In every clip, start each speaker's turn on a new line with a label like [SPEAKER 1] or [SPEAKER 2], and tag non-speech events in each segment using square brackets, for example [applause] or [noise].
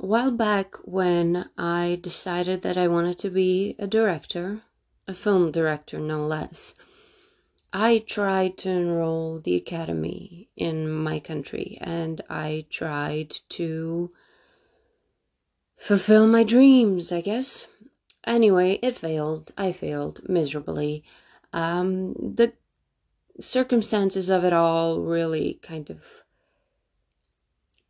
[SPEAKER 1] A while back, when I decided that I wanted to be a director, a film director no less, I tried to enroll the academy in my country and I tried to fulfill my dreams, I guess. Anyway, it failed. I failed miserably. Um, the circumstances of it all really kind of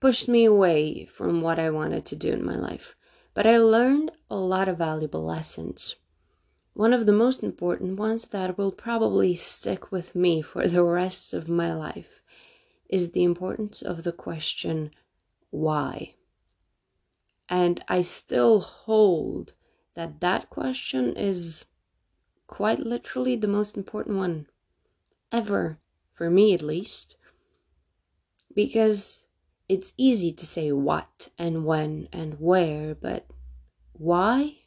[SPEAKER 1] pushed me away from what I wanted to do in my life. But I learned a lot of valuable lessons. One of the most important ones that will probably stick with me for the rest of my life is the importance of the question, why? And I still hold that that question is quite literally the most important one ever, for me at least. Because it's easy to say what and when and where, but why?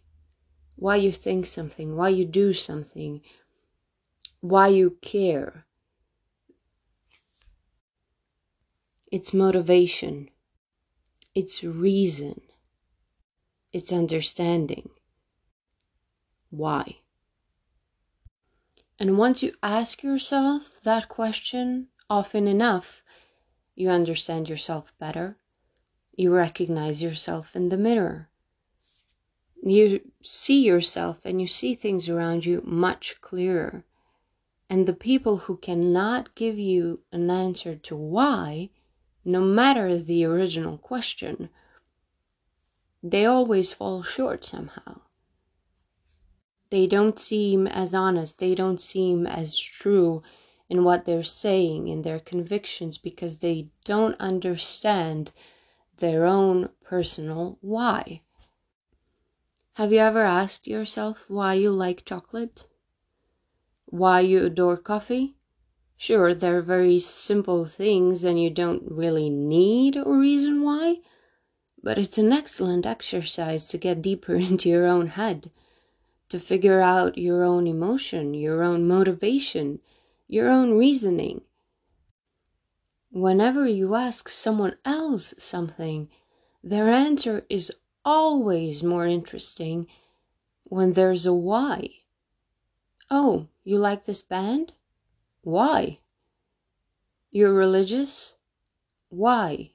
[SPEAKER 1] Why you think something, why you do something, why you care. It's motivation, it's reason, it's understanding. Why? And once you ask yourself that question often enough, you understand yourself better. You recognize yourself in the mirror. You see yourself and you see things around you much clearer. And the people who cannot give you an answer to why, no matter the original question, they always fall short somehow they don't seem as honest, they don't seem as true in what they're saying, in their convictions, because they don't understand their own personal why. Have you ever asked yourself why you like chocolate? Why you adore coffee? Sure, they're very simple things and you don't really need a reason why, but it's an excellent exercise to get deeper [laughs] into your own head to figure out your own emotion, your own motivation, your own reasoning. Whenever you ask someone else something, their answer is always more interesting when there's a why. Oh, you like this band? Why? You're religious? Why?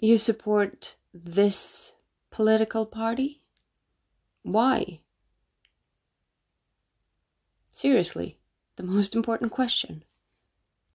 [SPEAKER 1] You support this political party? Why? Seriously, the most important question.